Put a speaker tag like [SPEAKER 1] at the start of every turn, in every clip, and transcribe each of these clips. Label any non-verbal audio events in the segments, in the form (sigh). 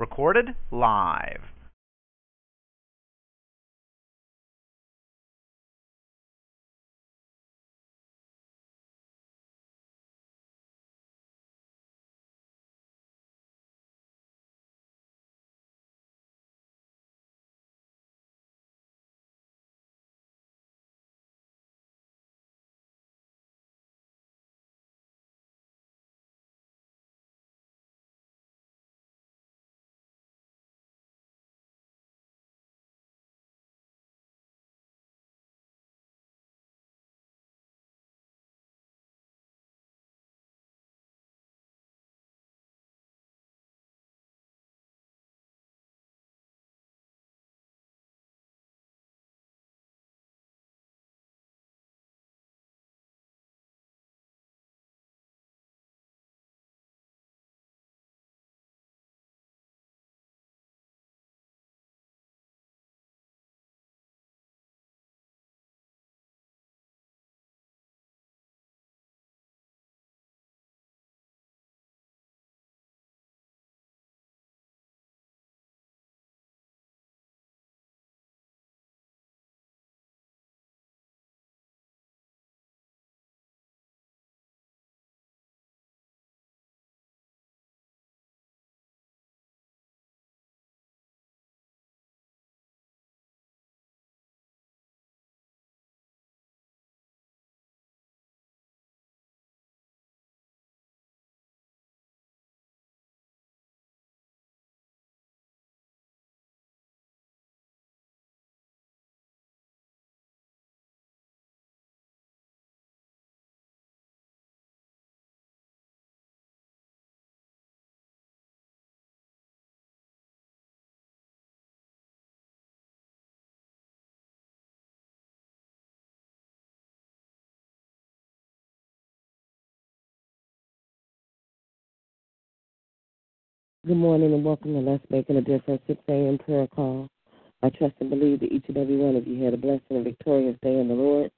[SPEAKER 1] Recorded live.
[SPEAKER 2] Good morning and welcome to Let's Making a Difference 6 a.m. prayer call. I trust and believe that each and every one of you had a blessed and victorious day in the Lord.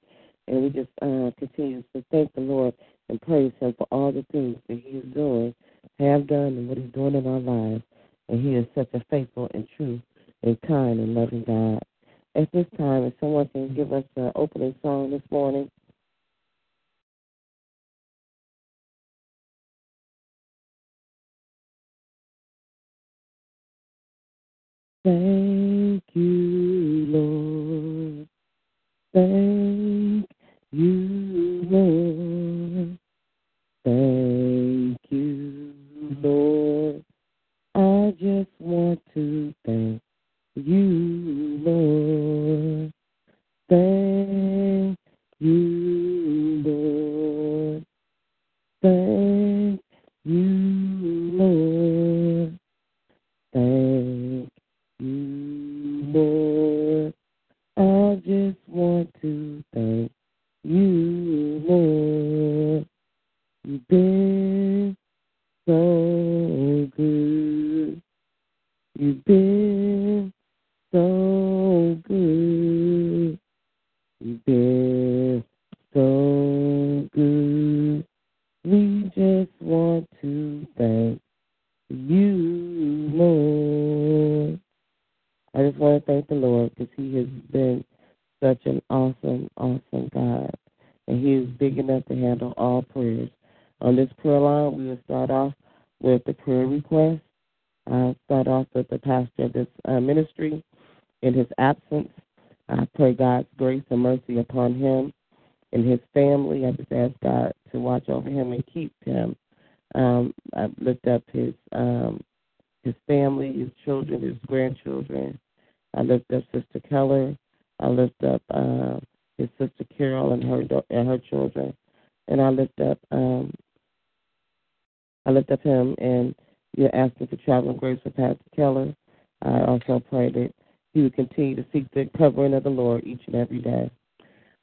[SPEAKER 2] And we just uh, continue to thank the Lord and praise Him for all the things that He is doing, have done, and what He's doing in our lives. And He is such a faithful and true and kind and loving God. At this time, if someone can give us an opening song this morning. Thank you, Lord. Thank you, Lord. Thank you, Lord. I just want to thank you, Lord. Thank sister Carol and her and her children. and I lift up um, I lift up him, and you're asking for traveling grace for Pastor Keller. I also pray that he would continue to seek the covering of the Lord each and every day.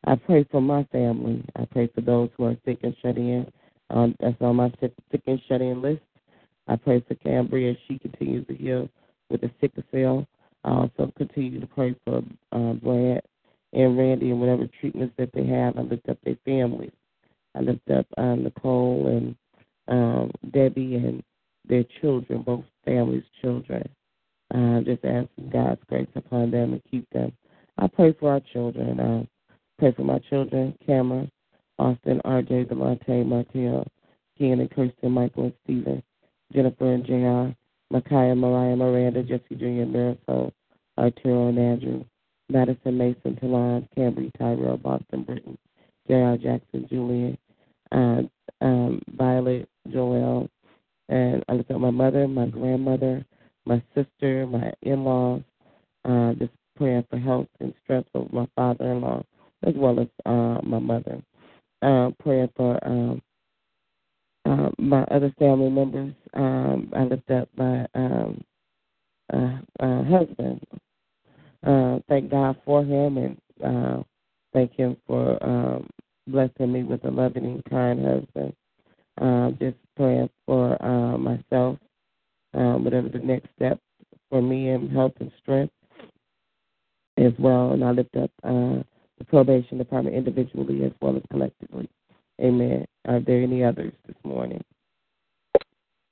[SPEAKER 2] I pray for my family. I pray for those who are sick and shut in. Um, that's on my sick, sick and shut in list. I pray for Cambria as she continues to heal with the sickle cell. I also continue to pray for uh, Brad and Randy and whatever treatments that they have. I lift up their families. I lift up uh, Nicole and um, Debbie and their children, both families' children. Uh, just asking God's grace upon them and keep them. I pray for our children. Uh, pray for my children, Cameron, Austin, RJ, Demonte, Martell, Ken and Kirsten, Michael and Stephen, Jennifer and JR, Micaiah, Mariah, Miranda, Jesse Jr., Marisol, Arturo and Andrew, Madison, Mason, Talon, Cambry, Tyrell, Boston, Britain, J.R. Jackson, Julian, uh, um, Violet, Joel, and I look at my mother, my grandmother, my sister, my in-laws, uh, just praying for health and strength for my father-in-law, as well as uh, my mother. Uh, praying for um, uh, my other family members. Um, I lift up my um, uh, uh, husband. Uh, thank God for him and uh, thank Him for um, blessing me with a loving and kind husband. Uh, just praying for uh, myself, uh, whatever the next step for me in health and strength as well. And I lift up uh, the probation department individually as well as collectively. Amen. Are there any others this morning?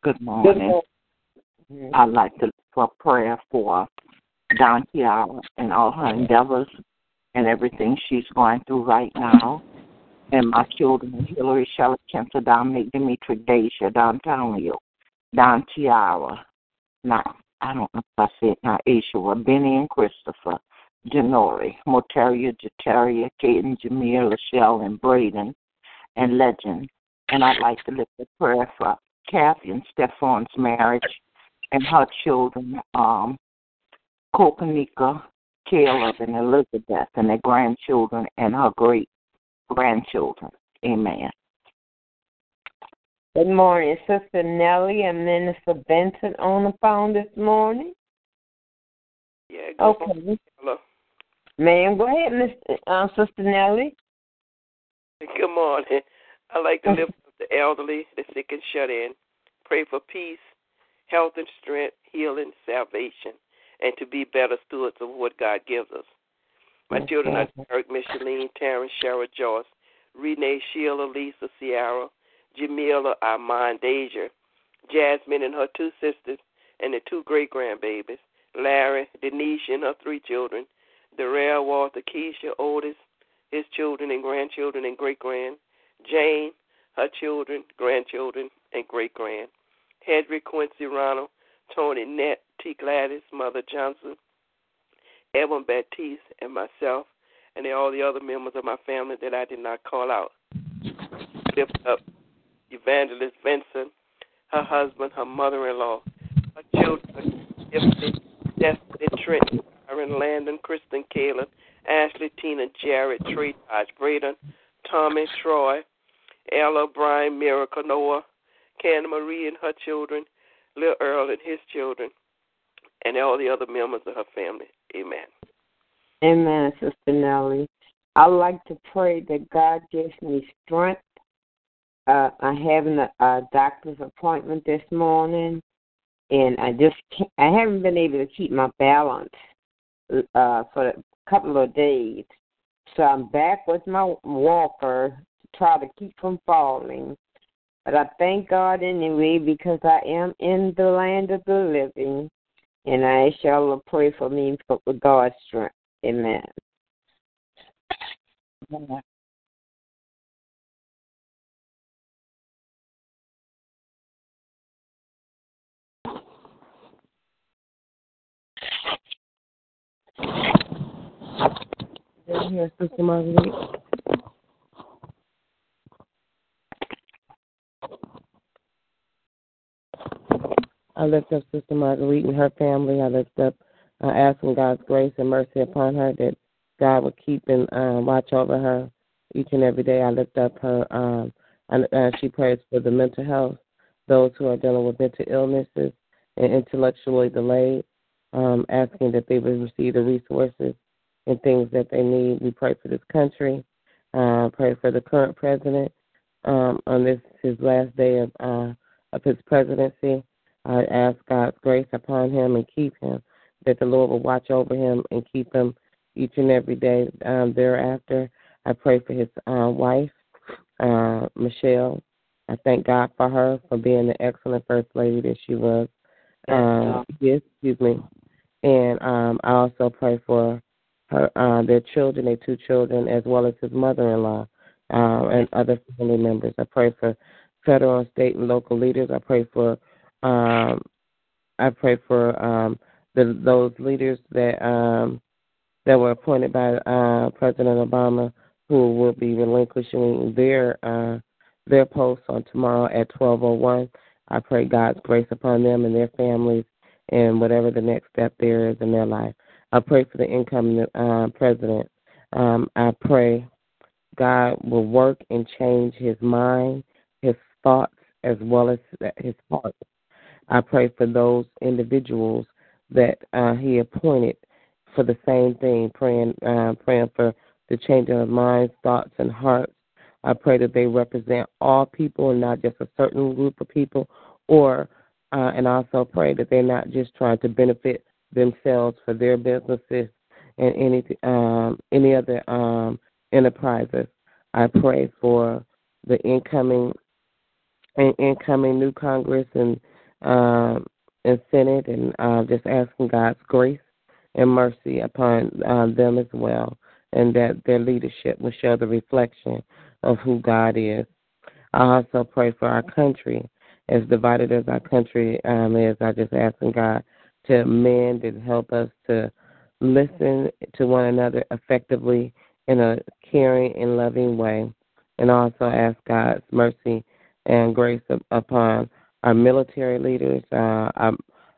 [SPEAKER 3] Good morning. I'd like to for prayer for Don Chiara and all her endeavors and everything she's going through right now. And my children, Hillary, Charlotte, Kemper, Dominic, Dimitri, Deja, Don Tonio, Don Chiara, not, I don't know if I said not Aisha, Benny and Christopher, Janori, Moteria, Jataria, Kaden, Jameer, Lachelle, and Braden, and Legend. And I'd like to lift a prayer for Kathy and Stefan's marriage and her children, um, Kopanika, Caleb, and Elizabeth, and their grandchildren and her great grandchildren. Amen.
[SPEAKER 4] Good morning, Sister Nellie and Minister Benson on the phone this morning.
[SPEAKER 5] Yeah, good
[SPEAKER 4] Okay.
[SPEAKER 5] morning. Hello.
[SPEAKER 4] Ma'am, go ahead, Mr. Uh, Sister Nellie.
[SPEAKER 5] Good morning. I like to lift up the elderly, the sick and shut in. Pray for peace, health and strength, healing, salvation, and to be better stewards of what God gives us. My children are. Derek, Micheline, Terrence, Shara, Joyce, Renee, Sheila, Lisa, Sierra, Jamila, Armand, Deja, Jasmine and her two sisters, and the two great grandbabies, Larry, Denise and her three children, Darrell, Walter, Keisha, Otis, his children and grandchildren and great grand, Jane, her children, grandchildren, and great grand, Hedrick, Quincy, Ronald, Tony, Nett, T. Gladys, Mother Johnson, Edwin Baptiste, and myself, and all the other members of my family that I did not call out. Lift up Evangelist Vincent, her husband, her mother in law, her children, Destiny, Trenton, Aaron, Landon, Kristen, Caleb, Ashley, Tina, Jared, Trey, Dodge, Braden, Tommy, Troy, Ella, Brian, Miracle, Noah, Canna Marie and her children, Lil Earl and his children, and all the other members of her family. Amen.
[SPEAKER 4] Amen, Sister Nellie. I like to pray that God gives me strength. Uh, I having a, a doctor's appointment this morning, and I just can't, I haven't been able to keep my balance uh, for a couple of days. So I'm back with my walker to try to keep from falling. But I thank God anyway because I am in the land of the living, and I shall pray for me for God's strength. Amen.
[SPEAKER 2] Right here, Sister Marguerite. I lift up Sister Marguerite and her family. I lift up uh, asking God's grace and mercy upon her that God would keep and um, watch over her each and every day. I lift up her, um, and uh, she prays for the mental health, those who are dealing with mental illnesses and intellectually delayed, um, asking that they would receive the resources and things that they need. We pray for this country, uh, pray for the current president um, on this his last day of uh, of his presidency. I ask God's grace upon him and keep him, that the Lord will watch over him and keep him each and every day um, thereafter. I pray for his uh, wife, uh, Michelle. I thank God for her for being the excellent first lady that she was. Um, yes, excuse me. And um, I also pray for her, uh, their children, their two children, as well as his mother-in-law uh, and other family members. I pray for federal, state, and local leaders. I pray for um, I pray for um, the, those leaders that um, that were appointed by uh, President Obama, who will be relinquishing their uh, their posts on tomorrow at 12:01. I pray God's grace upon them and their families, and whatever the next step there is in their life. I pray for the incoming uh, president. Um, I pray God will work and change his mind, his thoughts, as well as his heart. I pray for those individuals that uh, he appointed for the same thing, praying, uh, praying for the changing of minds, thoughts, and hearts. I pray that they represent all people and not just a certain group of people, or uh, and also pray that they're not just trying to benefit themselves for their businesses and any um, any other um, enterprises. I pray for the incoming and incoming new Congress and um, and Senate, and uh, just asking God's grace and mercy upon uh, them as well, and that their leadership will show the reflection of who God is. I also pray for our country, as divided as our country um, is. I just asking God to mend and help us to listen to one another effectively in a caring and loving way, and also ask God's mercy and grace upon our military leaders, uh, our,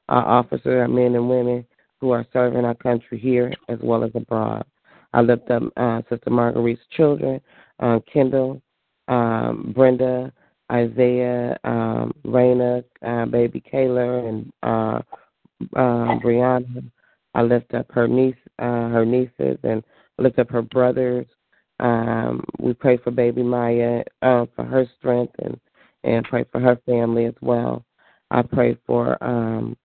[SPEAKER 2] our officers, our men and women who are serving our country here as well as abroad. I lift up uh, Sister Marguerite's children, uh, Kendall, um, Brenda, Isaiah, um, Raina, uh, baby Kayla, and uh, uh, Brianna. I lift up her niece, uh, her nieces, and lift up her brothers. Um, we pray for baby Maya uh, for her strength and and pray for her family as well. I pray for um,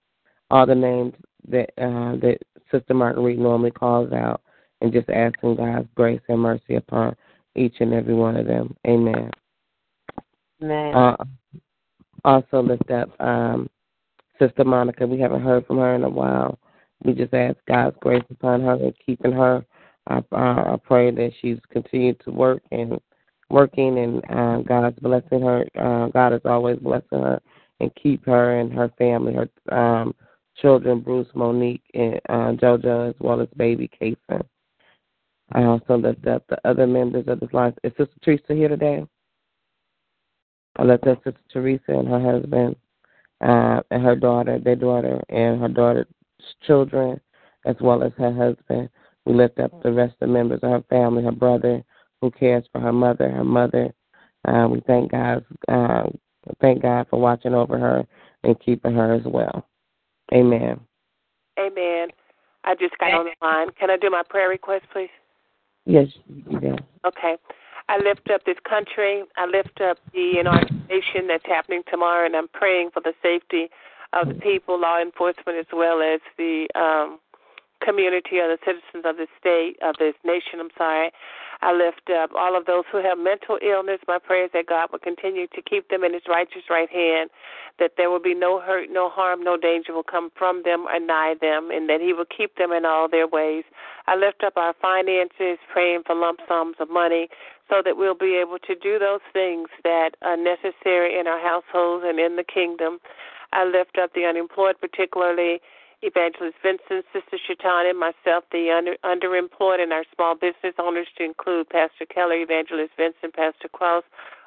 [SPEAKER 2] all the names that uh, that Sister Marguerite normally calls out, and just asking God's grace and mercy upon each and every one of them. Amen.
[SPEAKER 4] Amen.
[SPEAKER 2] Uh, also lift up um, Sister Monica. We haven't heard from her in a while. We just ask God's grace upon her and keeping her. I, uh, I pray that she's continued to work and working, and uh, God's blessing her. Uh, God is always blessing her and keep her and her family, her um, children, Bruce, Monique, and uh, JoJo, as well as baby Kason. I also lift up the other members of this line. Is Sister Teresa here today? I lift up Sister Teresa and her husband, uh, and her daughter, their daughter, and her daughter's children, as well as her husband. We lift up the rest of the members of her family, her brother, who cares for her mother, her mother. Uh, we thank God, uh, thank God for watching over her and keeping her as well. Amen.
[SPEAKER 6] Amen. I just got on the line. Can I do my prayer request, please?
[SPEAKER 2] Yes, yeah.
[SPEAKER 6] Okay. I lift up this country. I lift up the inauguration that's happening tomorrow, and I'm praying for the safety of the people, law enforcement, as well as the um, community or the citizens of this state, of this nation. I'm sorry. I lift up all of those who have mental illness. My prayers that God will continue to keep them in His righteous right hand, that there will be no hurt, no harm, no danger will come from them or nigh them, and that He will keep them in all their ways. I lift up our finances, praying for lump sums of money, so that we'll be able to do those things that are necessary in our households and in the kingdom. I lift up the unemployed, particularly Evangelist Vincent, Sister Shatana, and myself, the under, underemployed, and our small business owners to include Pastor Keller, Evangelist Vincent, Pastor Klaus,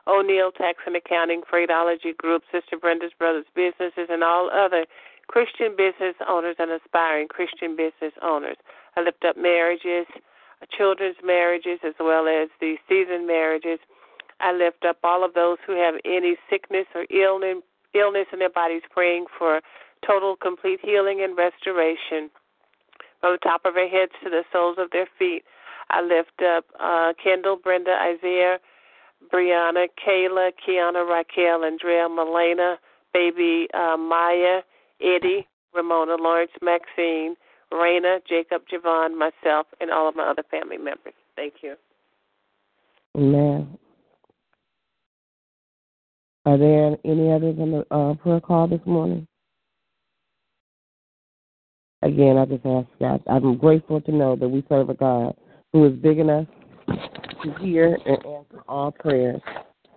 [SPEAKER 6] O'Neill Tax and Accounting, Freightology Group, Sister Brenda's Brothers Businesses, and all other Christian business owners and aspiring Christian business owners. I lift up marriages, children's marriages as well as the seasoned marriages. I lift up all of those who have any sickness or illness illness in their bodies, praying for total, complete healing and restoration from the top of their heads to the soles of their feet. I lift up uh, Kendall, Brenda, Isaiah, Brianna, Kayla, Kiana, Raquel, Andrea, Melena, baby uh, Maya, Eddie, Ramona, Lawrence, Maxine, Raina, Jacob, Javon, myself, and all of my other family members. Thank you.
[SPEAKER 2] Amen. Are there any others on the uh, prayer call this morning? Again, I just ask God. I'm grateful to know that we serve a God who is big enough to hear and answer all prayers.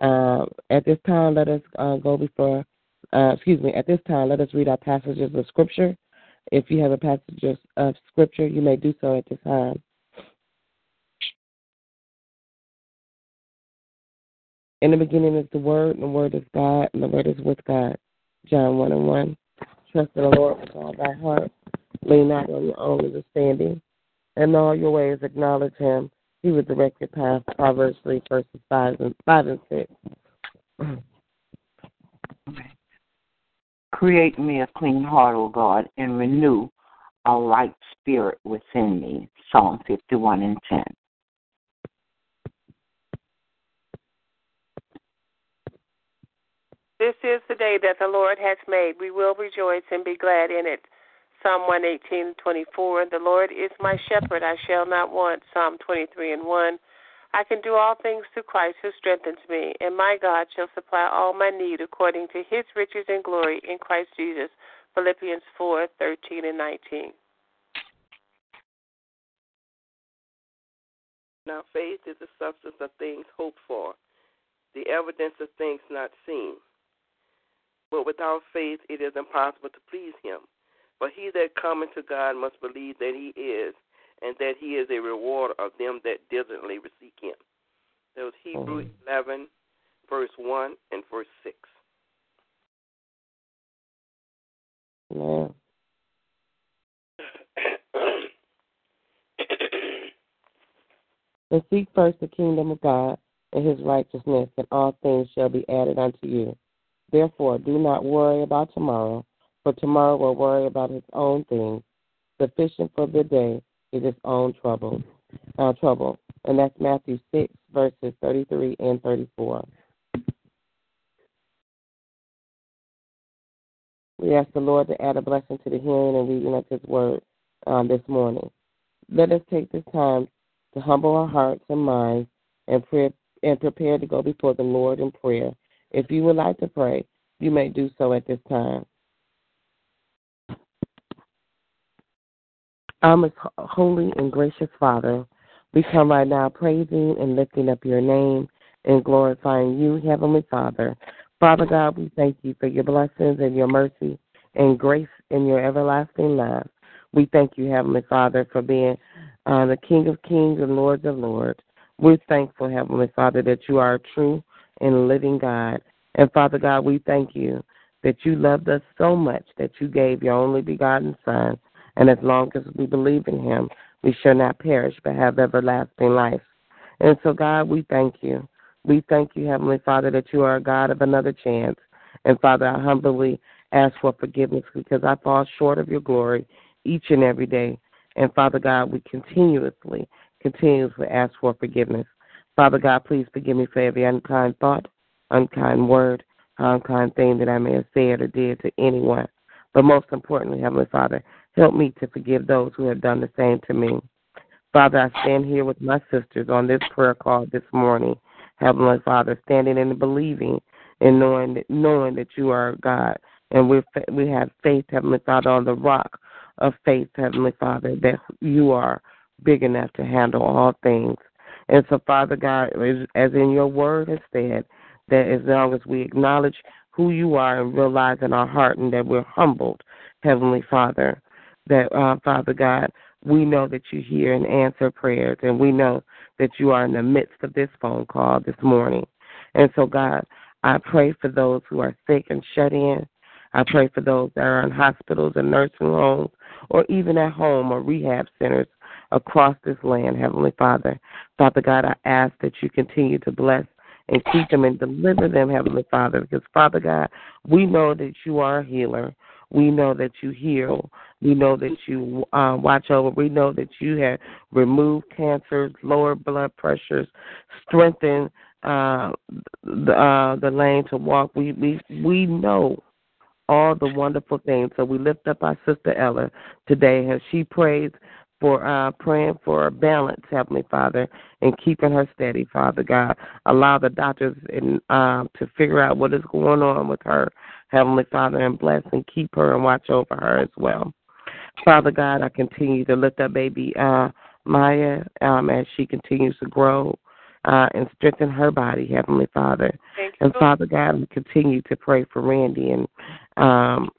[SPEAKER 2] Uh, at this time, let us uh, go before, uh, excuse me, at this time, let us read our passages of Scripture. If you have a passage of Scripture, you may do so at this time. In the beginning is the Word, and the Word is God, and the Word is with God. John 1 and 1. Trust in the Lord with all thy heart. Lean not on your own understanding. In all your ways acknowledge him. He will direct your path. Proverbs 3, verses 5 and, 5 and 6.
[SPEAKER 3] Okay. (clears throat) Create me a clean heart, O God, and renew a right spirit within me. Psalm 51 and 10.
[SPEAKER 6] This is the day that the Lord has made. We will rejoice and be glad in it. Psalm 118 24. The Lord is my shepherd, I shall not want. Psalm 23 and 1. I can do all things through Christ who strengthens me, and my God shall supply all my need according to his riches and glory in Christ Jesus. Philippians 4 13 and 19.
[SPEAKER 5] Now, faith is the substance of things hoped for, the evidence of things not seen. But without faith, it is impossible to please him. For he that cometh to God must believe that he is, and that he is a rewarder of them that diligently seek him. That was Hebrews mm-hmm. 11, verse 1 and verse 6.
[SPEAKER 2] Yeah. (coughs) and seek first the kingdom of God and his righteousness, and all things shall be added unto you. Therefore, do not worry about tomorrow, for tomorrow will worry about its own things. Sufficient for the day is its own trouble. Uh, trouble. And that's Matthew 6, verses 33 and 34. We ask the Lord to add a blessing to the hearing and reading of His word um, this morning. Let us take this time to humble our hearts and minds and, pray, and prepare to go before the Lord in prayer. If you would like to pray, you may do so at this time. Our most holy and gracious Father, we come right now praising and lifting up your name and glorifying you, Heavenly Father. Father God, we thank you for your blessings and your mercy and grace in your everlasting love. We thank you, Heavenly Father, for being uh, the King of Kings and Lord of Lords. We're thankful, Heavenly Father, that you are a true and living God. And Father God, we thank you that you loved us so much that you gave your only begotten Son. And as long as we believe in him, we shall not perish but have everlasting life. And so, God, we thank you. We thank you, Heavenly Father, that you are a God of another chance. And Father, I humbly ask for forgiveness because I fall short of your glory each and every day. And Father God, we continuously, continuously ask for forgiveness. Father God, please forgive me for every unkind thought, unkind word, unkind thing that I may have said or did to anyone. But most importantly, Heavenly Father, help me to forgive those who have done the same to me. Father, I stand here with my sisters on this prayer call this morning. Heavenly Father, standing and believing and knowing that, knowing that you are God. And we we have faith, Heavenly Father, on the rock of faith, Heavenly Father, that you are big enough to handle all things. And so, Father God, as in your word has said, that as long as we acknowledge who you are and realize in our heart and that we're humbled, Heavenly Father, that, uh, Father God, we know that you hear and answer prayers, and we know that you are in the midst of this phone call this morning. And so, God, I pray for those who are sick and shut in. I pray for those that are in hospitals and nursing homes or even at home or rehab centers. across this land, Heavenly Father. Father God, I ask that you continue to bless and keep them and deliver them, Heavenly Father, because Father God, we know that you are a healer. We know that you heal. We know that you uh, watch over. We know that you have removed cancers, lowered blood pressures, strengthened uh, the uh, the lane to walk. We we we know all the wonderful things. So we lift up our sister Ella today as she prays for uh, praying for a balance, Heavenly Father, and keeping her steady, Father God. Allow the doctors in, uh, to figure out what is going on with her, Heavenly Father, and bless and keep her and watch over her as well. Father God, I continue to lift up baby uh, Maya um, as she continues to grow uh, and strengthen her body, Heavenly Father. And Father God, we continue to pray for Randy and um,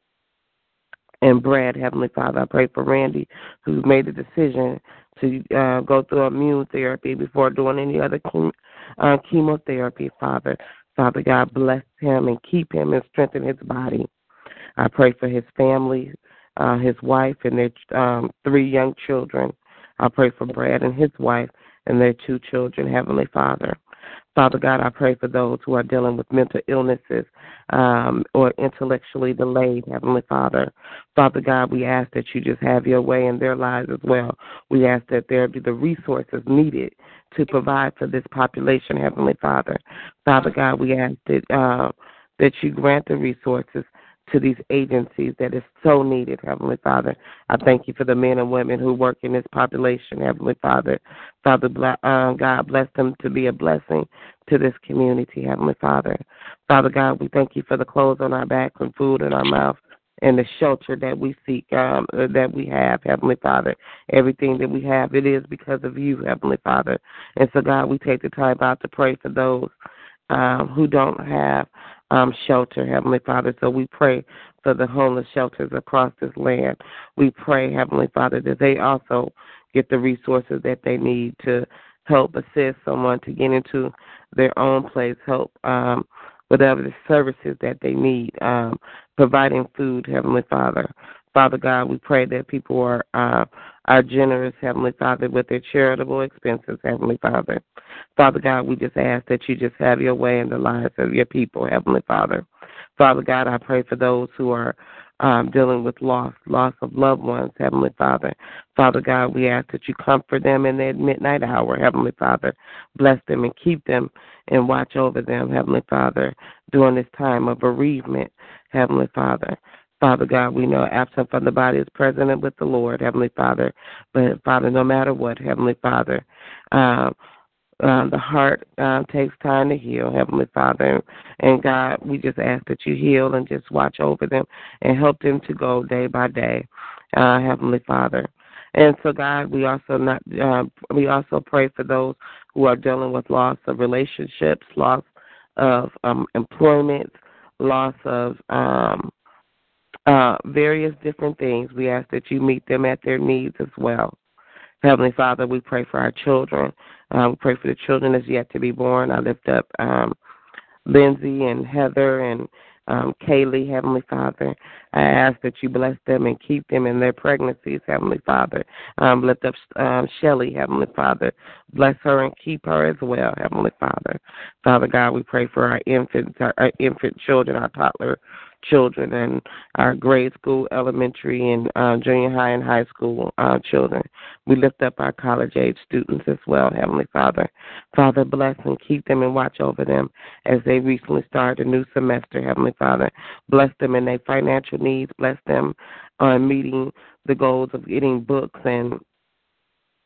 [SPEAKER 2] and Brad, Heavenly Father. I pray for Randy, who made the decision to uh, go through immune therapy before doing any other chem- uh, chemotherapy, Father. Father God, bless him and keep him and strengthen his body. I pray for his family, uh, his wife, and their um, three young children. I pray for Brad and his wife and their two children, Heavenly Father. Father God, I pray for those who are dealing with mental illnesses um, or intellectually delayed, Heavenly Father. Father God, we ask that you just have your way in their lives as well. We ask that there be the resources needed to provide for this population, Heavenly Father. Father God, we ask that uh, that you grant the resources to these agencies that is so needed, Heavenly Father. I thank you for the men and women who work in this population, Heavenly Father. Father, uh, God, bless them to be a blessing to this community, Heavenly Father. Father God, we thank you for the clothes on our backs and food in our mouth and the shelter that we seek, um, uh, that we have, Heavenly Father. Everything that we have, it is because of you, Heavenly Father. And so, God, we take the time out to pray for those um, who don't have um, shelter, Heavenly Father. So we pray for the homeless shelters across this land. We pray, Heavenly Father, that they also get the resources that they need to help assist someone to get into their own place, help um, whatever the services that they need, um, providing food, Heavenly Father. Father God, we pray that people are uh, are generous, Heavenly Father, with their charitable expenses, Heavenly Father. Father God, we just ask that you just have your way in the lives of your people, Heavenly Father. Father God, I pray for those who are um, dealing with loss, loss of loved ones, Heavenly Father. Father God, we ask that you comfort them in their midnight hour, Heavenly Father. Bless them and keep them and watch over them, Heavenly Father, during this time of bereavement, Heavenly Father. Father God, we know absent from the body is present with the Lord, Heavenly Father. But Father, no matter what, Heavenly Father, um, uh, the heart uh, takes time to heal, Heavenly Father. And God, we just ask that you heal and just watch over them and help them to go day by day, uh, Heavenly Father. And so, God, we also not uh, we also pray for those who are dealing with loss of relationships, loss of um, employment, loss of um, uh, various different things. We ask that you meet them at their needs as well. Heavenly Father, we pray for our children. Uh, we pray for the children that's yet to be born. I lift up um, Lindsay and Heather and um, Kaylee, Heavenly Father. I ask that you bless them and keep them in their pregnancies, Heavenly Father. Um, lift up um, Shelly, Heavenly Father. Bless her and keep her as well, Heavenly Father. Father God, we pray for our infants, our, our infant children, our toddler children and our grade school, elementary, and uh, junior high and high school uh, children. We lift up our college age students as well, Heavenly Father. Father, bless and keep them and watch over them as they recently start a new semester, Heavenly Father. Bless them in their financial needs. Bless them on meeting the goals of getting books and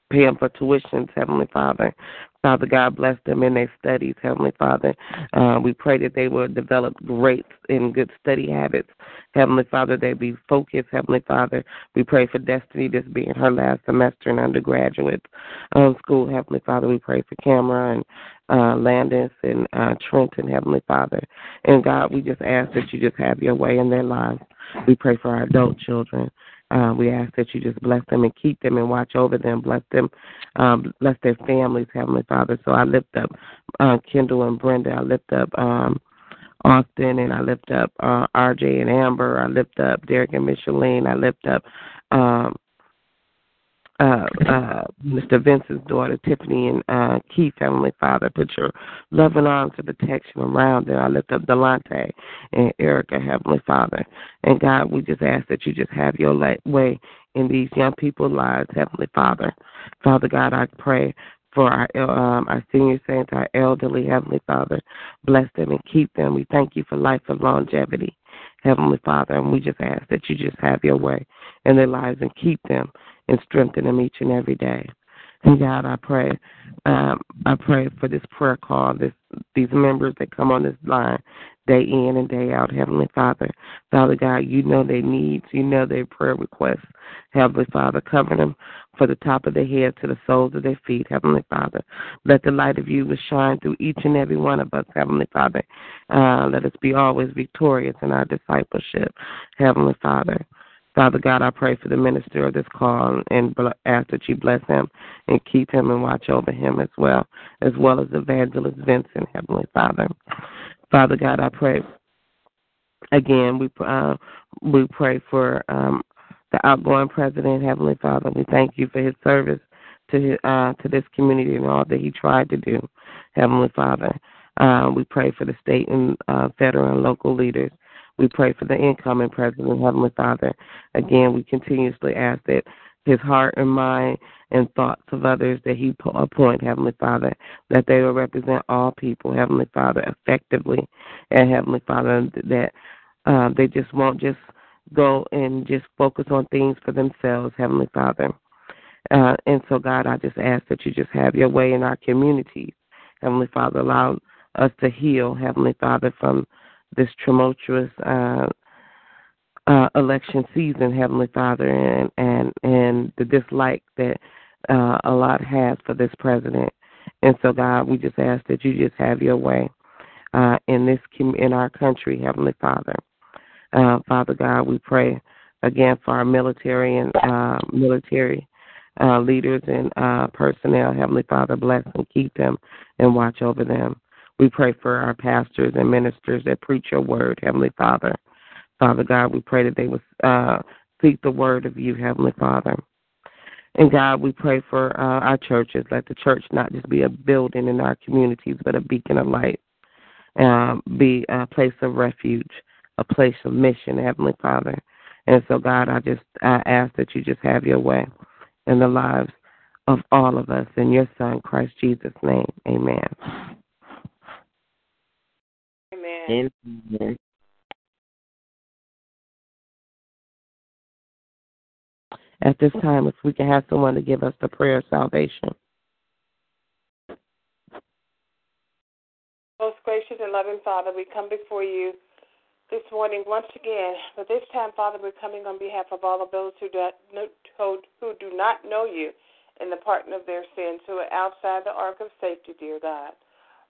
[SPEAKER 2] paying for tuitions, Heavenly Father. Father God, bless them in their studies, Heavenly Father. Uh, we pray that they will develop great and good study habits. Heavenly Father, they be focused, Heavenly Father. We pray for Destiny, this being her last semester in undergraduate um, school, Heavenly Father. We pray for Camera and uh, Landis and uh, Trenton, Heavenly Father. And God, we just ask that you just have your way in their lives. We pray for our adult children. Uh, we ask that you just bless them and keep them and watch over them. Bless them, um, bless their families, Heavenly Father. So I lift up uh, Kendall and Brenda. I lift up um, Austin and I lift up uh, RJ and Amber. I lift up Derek and Micheline. I lift up um, uh, uh, Mr. Vincent's daughter, Tiffany, and uh, Keith, Heavenly Father. Put your loving arms of protection around them. I lift up Delante and Erica, Heavenly Father. And God, we just ask that you just have your way in these young people's lives, Heavenly Father. Father God, I pray for our um, our senior saints, our elderly, Heavenly Father. Bless them and keep them. We thank you for life and longevity, Heavenly Father. And we just ask that you just have your way in their lives and keep them and strengthen them each and every day. And God, I pray, um, I pray for this prayer call, this these members that come on this line day in and day out, Heavenly Father. Father God, you know their needs, you know their prayer requests. Heavenly Father, cover them for the top of their head to the soles of their feet, Heavenly Father. Let the light of you shine through each and every one of us, Heavenly Father. Uh, let us be always victorious in our discipleship, Heavenly Father. Father God, I pray for the minister of this call and ask that you bless him and keep him and watch over him as well, as well as Evangelist Vincent, Heavenly Father. Father God, I pray again. We uh, we pray for um, the outgoing president, Heavenly Father. We thank you for his service to uh, to this community and all that he tried to do, Heavenly Father. Uh, we pray for the state and uh, federal and local leaders we pray for the incoming president, Heavenly Father. Again, we continuously ask that his heart and mind and thoughts of others that he appoint, Heavenly Father, that they will represent all people, Heavenly Father, effectively, and Heavenly Father, that uh, they just won't just go and just focus on things for themselves, Heavenly Father. Uh, and so, God, I just ask that you just have your way in our communities, Heavenly Father. Allow us to heal, Heavenly Father, from this tumultuous uh, uh, election season, Heavenly Father, and and and the dislike that uh, a lot has for this president. And so, God, we just ask that you just have your way uh, in this in our country, Heavenly Father. Uh, Father God, we pray again for our military and uh, military uh, leaders and uh, personnel. Heavenly Father, bless and keep them and watch over them. We pray for our pastors and ministers that preach your word, Heavenly Father. Father God, we pray that they will uh, seek the word of you, Heavenly Father. And God, we pray for uh, our churches. Let the church not just be a building in our communities, but a beacon of light, um, be a place of refuge, a place of mission, Heavenly Father. And so, God, I just I ask that you just have your way in the lives of all of us. In your Son, Christ Jesus' name, amen.
[SPEAKER 7] Amen.
[SPEAKER 2] Amen. At this time, if we can have someone to give us the prayer of salvation.
[SPEAKER 7] Most gracious and loving Father, we come before you this morning once again. But this time, Father, we're coming on behalf of all of those who do, who do not know you in the pardon of their sins, who are outside the ark of safety, dear God.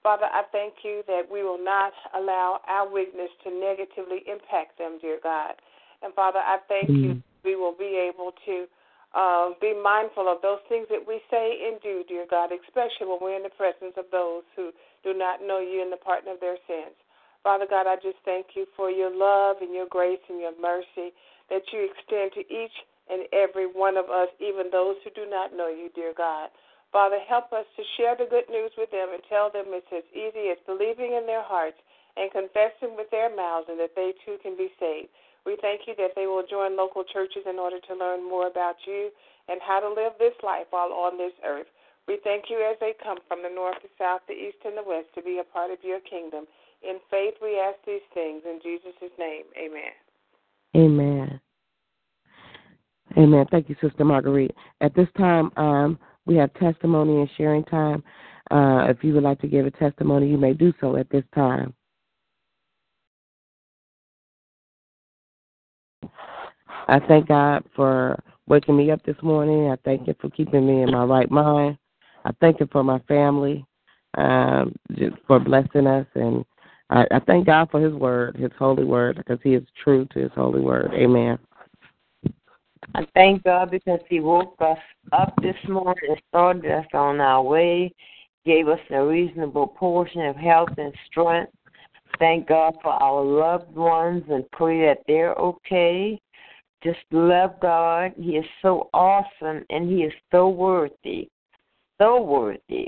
[SPEAKER 7] Father, I thank you that we will not allow our weakness to negatively impact them, dear God. And Father, I thank mm. you we will be able to uh, be mindful of those things that we say and do, dear God, especially when we're in the presence of those who do not know you in the pardon of their sins. Father God, I just thank you for your love and your grace and your mercy that you extend to each and every one of us, even those who do not know you, dear God. Father, help us to share the good news with them and tell them it's as easy as believing in their hearts and confessing with their mouths and that they too can be saved. We thank you that they will join local churches in order to learn more about you and how to live this life while on this earth. We thank you as they come from the north, the south, the east, and the west to be a part of your kingdom. In faith, we ask these things in Jesus' name. Amen.
[SPEAKER 2] Amen. Amen. Thank you, Sister Marguerite. At this time, um, we have testimony and sharing time. Uh, if you would like to give a testimony, you may do so at this time. I thank God for waking me up this morning. I thank Him for keeping me in my right mind. I thank Him for my family, um, for blessing us, and I, I thank God for His word, His holy word, because He is true to His holy word. Amen.
[SPEAKER 4] I thank God because He woke us up this morning and started us on our way, gave us a reasonable portion of health and strength. Thank God for our loved ones and pray that they're okay. just love God. He is so awesome and He is so worthy, so worthy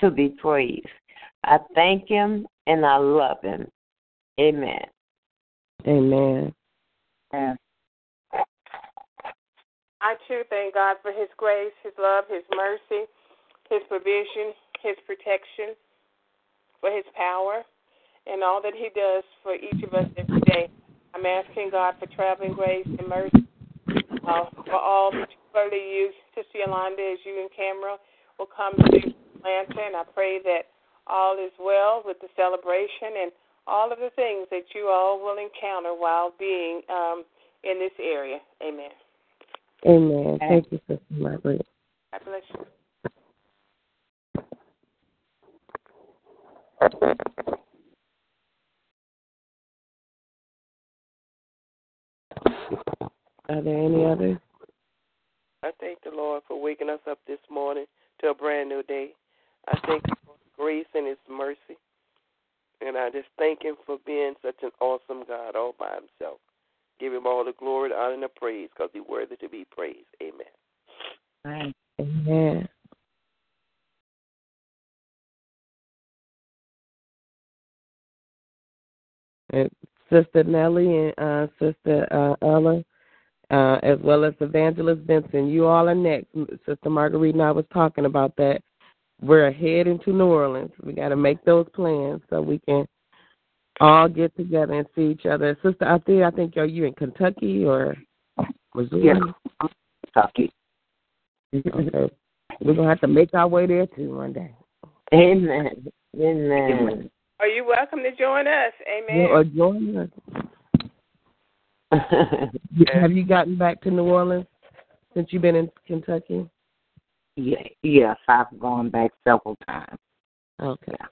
[SPEAKER 4] to be praised. I thank Him and I love Him. Amen.
[SPEAKER 2] Amen.
[SPEAKER 3] And
[SPEAKER 7] I too thank God for His grace, His love, His mercy, His provision, His protection, for His power, and all that He does for each of us every day. I'm asking God for traveling grace and mercy uh, for all, particularly you, Sister Yolanda, as you and Camera will come to Atlanta, and I pray that all is well with the celebration and all of the things that you all will encounter while being um, in this area. Amen.
[SPEAKER 2] Amen. Thank you, Sister Margaret.
[SPEAKER 7] God bless you.
[SPEAKER 2] Are there any others?
[SPEAKER 5] I thank the Lord for waking us up this morning to a brand new day. I thank Him for His grace and His mercy. And I just thank Him for being such an awesome God all by Himself. Give Him all the glory, the honor, and the praise because He's worthy to be praised. Amen.
[SPEAKER 2] Amen. And Sister Nellie and uh, Sister uh, Ella, uh, as well as Evangelist Vincent, you all are next. Sister Marguerite and I was talking about that. We're heading to New Orleans. We got to make those plans so we can all get together and see each other. Sister Althea, I think are you in Kentucky or Missouri?
[SPEAKER 3] yes, Kentucky.
[SPEAKER 2] Okay. (laughs) We're gonna have to make our way there too one day.
[SPEAKER 4] Amen. Amen.
[SPEAKER 7] Are you welcome to join us? Amen.
[SPEAKER 2] Yeah, or join us. (laughs) Have you gotten back to New Orleans since you've been in Kentucky?
[SPEAKER 3] Yeah, yes, I've gone back several times.
[SPEAKER 2] Okay. Yeah,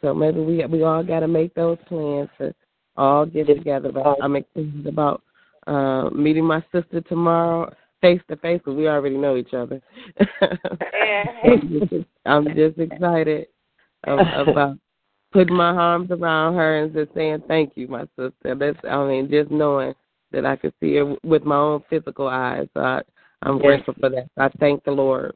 [SPEAKER 2] so maybe we we all got to make those plans to all get together. But I'm excited about uh, meeting my sister tomorrow face to face because we already know each other. (laughs) I'm just excited about putting my arms around her and just saying thank you, my sister. That's I mean just knowing that I could see her with my own physical eyes. So I, I'm
[SPEAKER 4] Yes.
[SPEAKER 2] grateful for that. I thank the Lord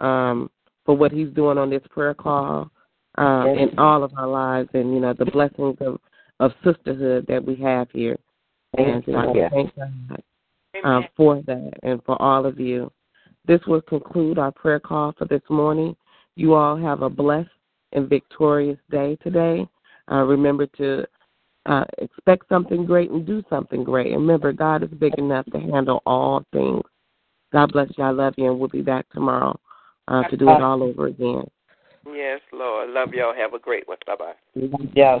[SPEAKER 2] um, for what He's doing on this prayer call uh,
[SPEAKER 4] Yes.
[SPEAKER 2] in all of our lives, and you know the blessings of of sisterhood that we have here. And so I
[SPEAKER 3] Yes.
[SPEAKER 2] thank God uh, for that and for all of you. This will conclude our prayer call for this morning. You all have a blessed and victorious day today. Uh, remember to uh, expect something great and do something great. And remember, God is big enough to handle all things. God bless you. I love you, and we'll be back tomorrow uh, to do it all over again.
[SPEAKER 5] Yes, Lord. Love y'all. Have a great one. Bye bye.
[SPEAKER 4] Yeah.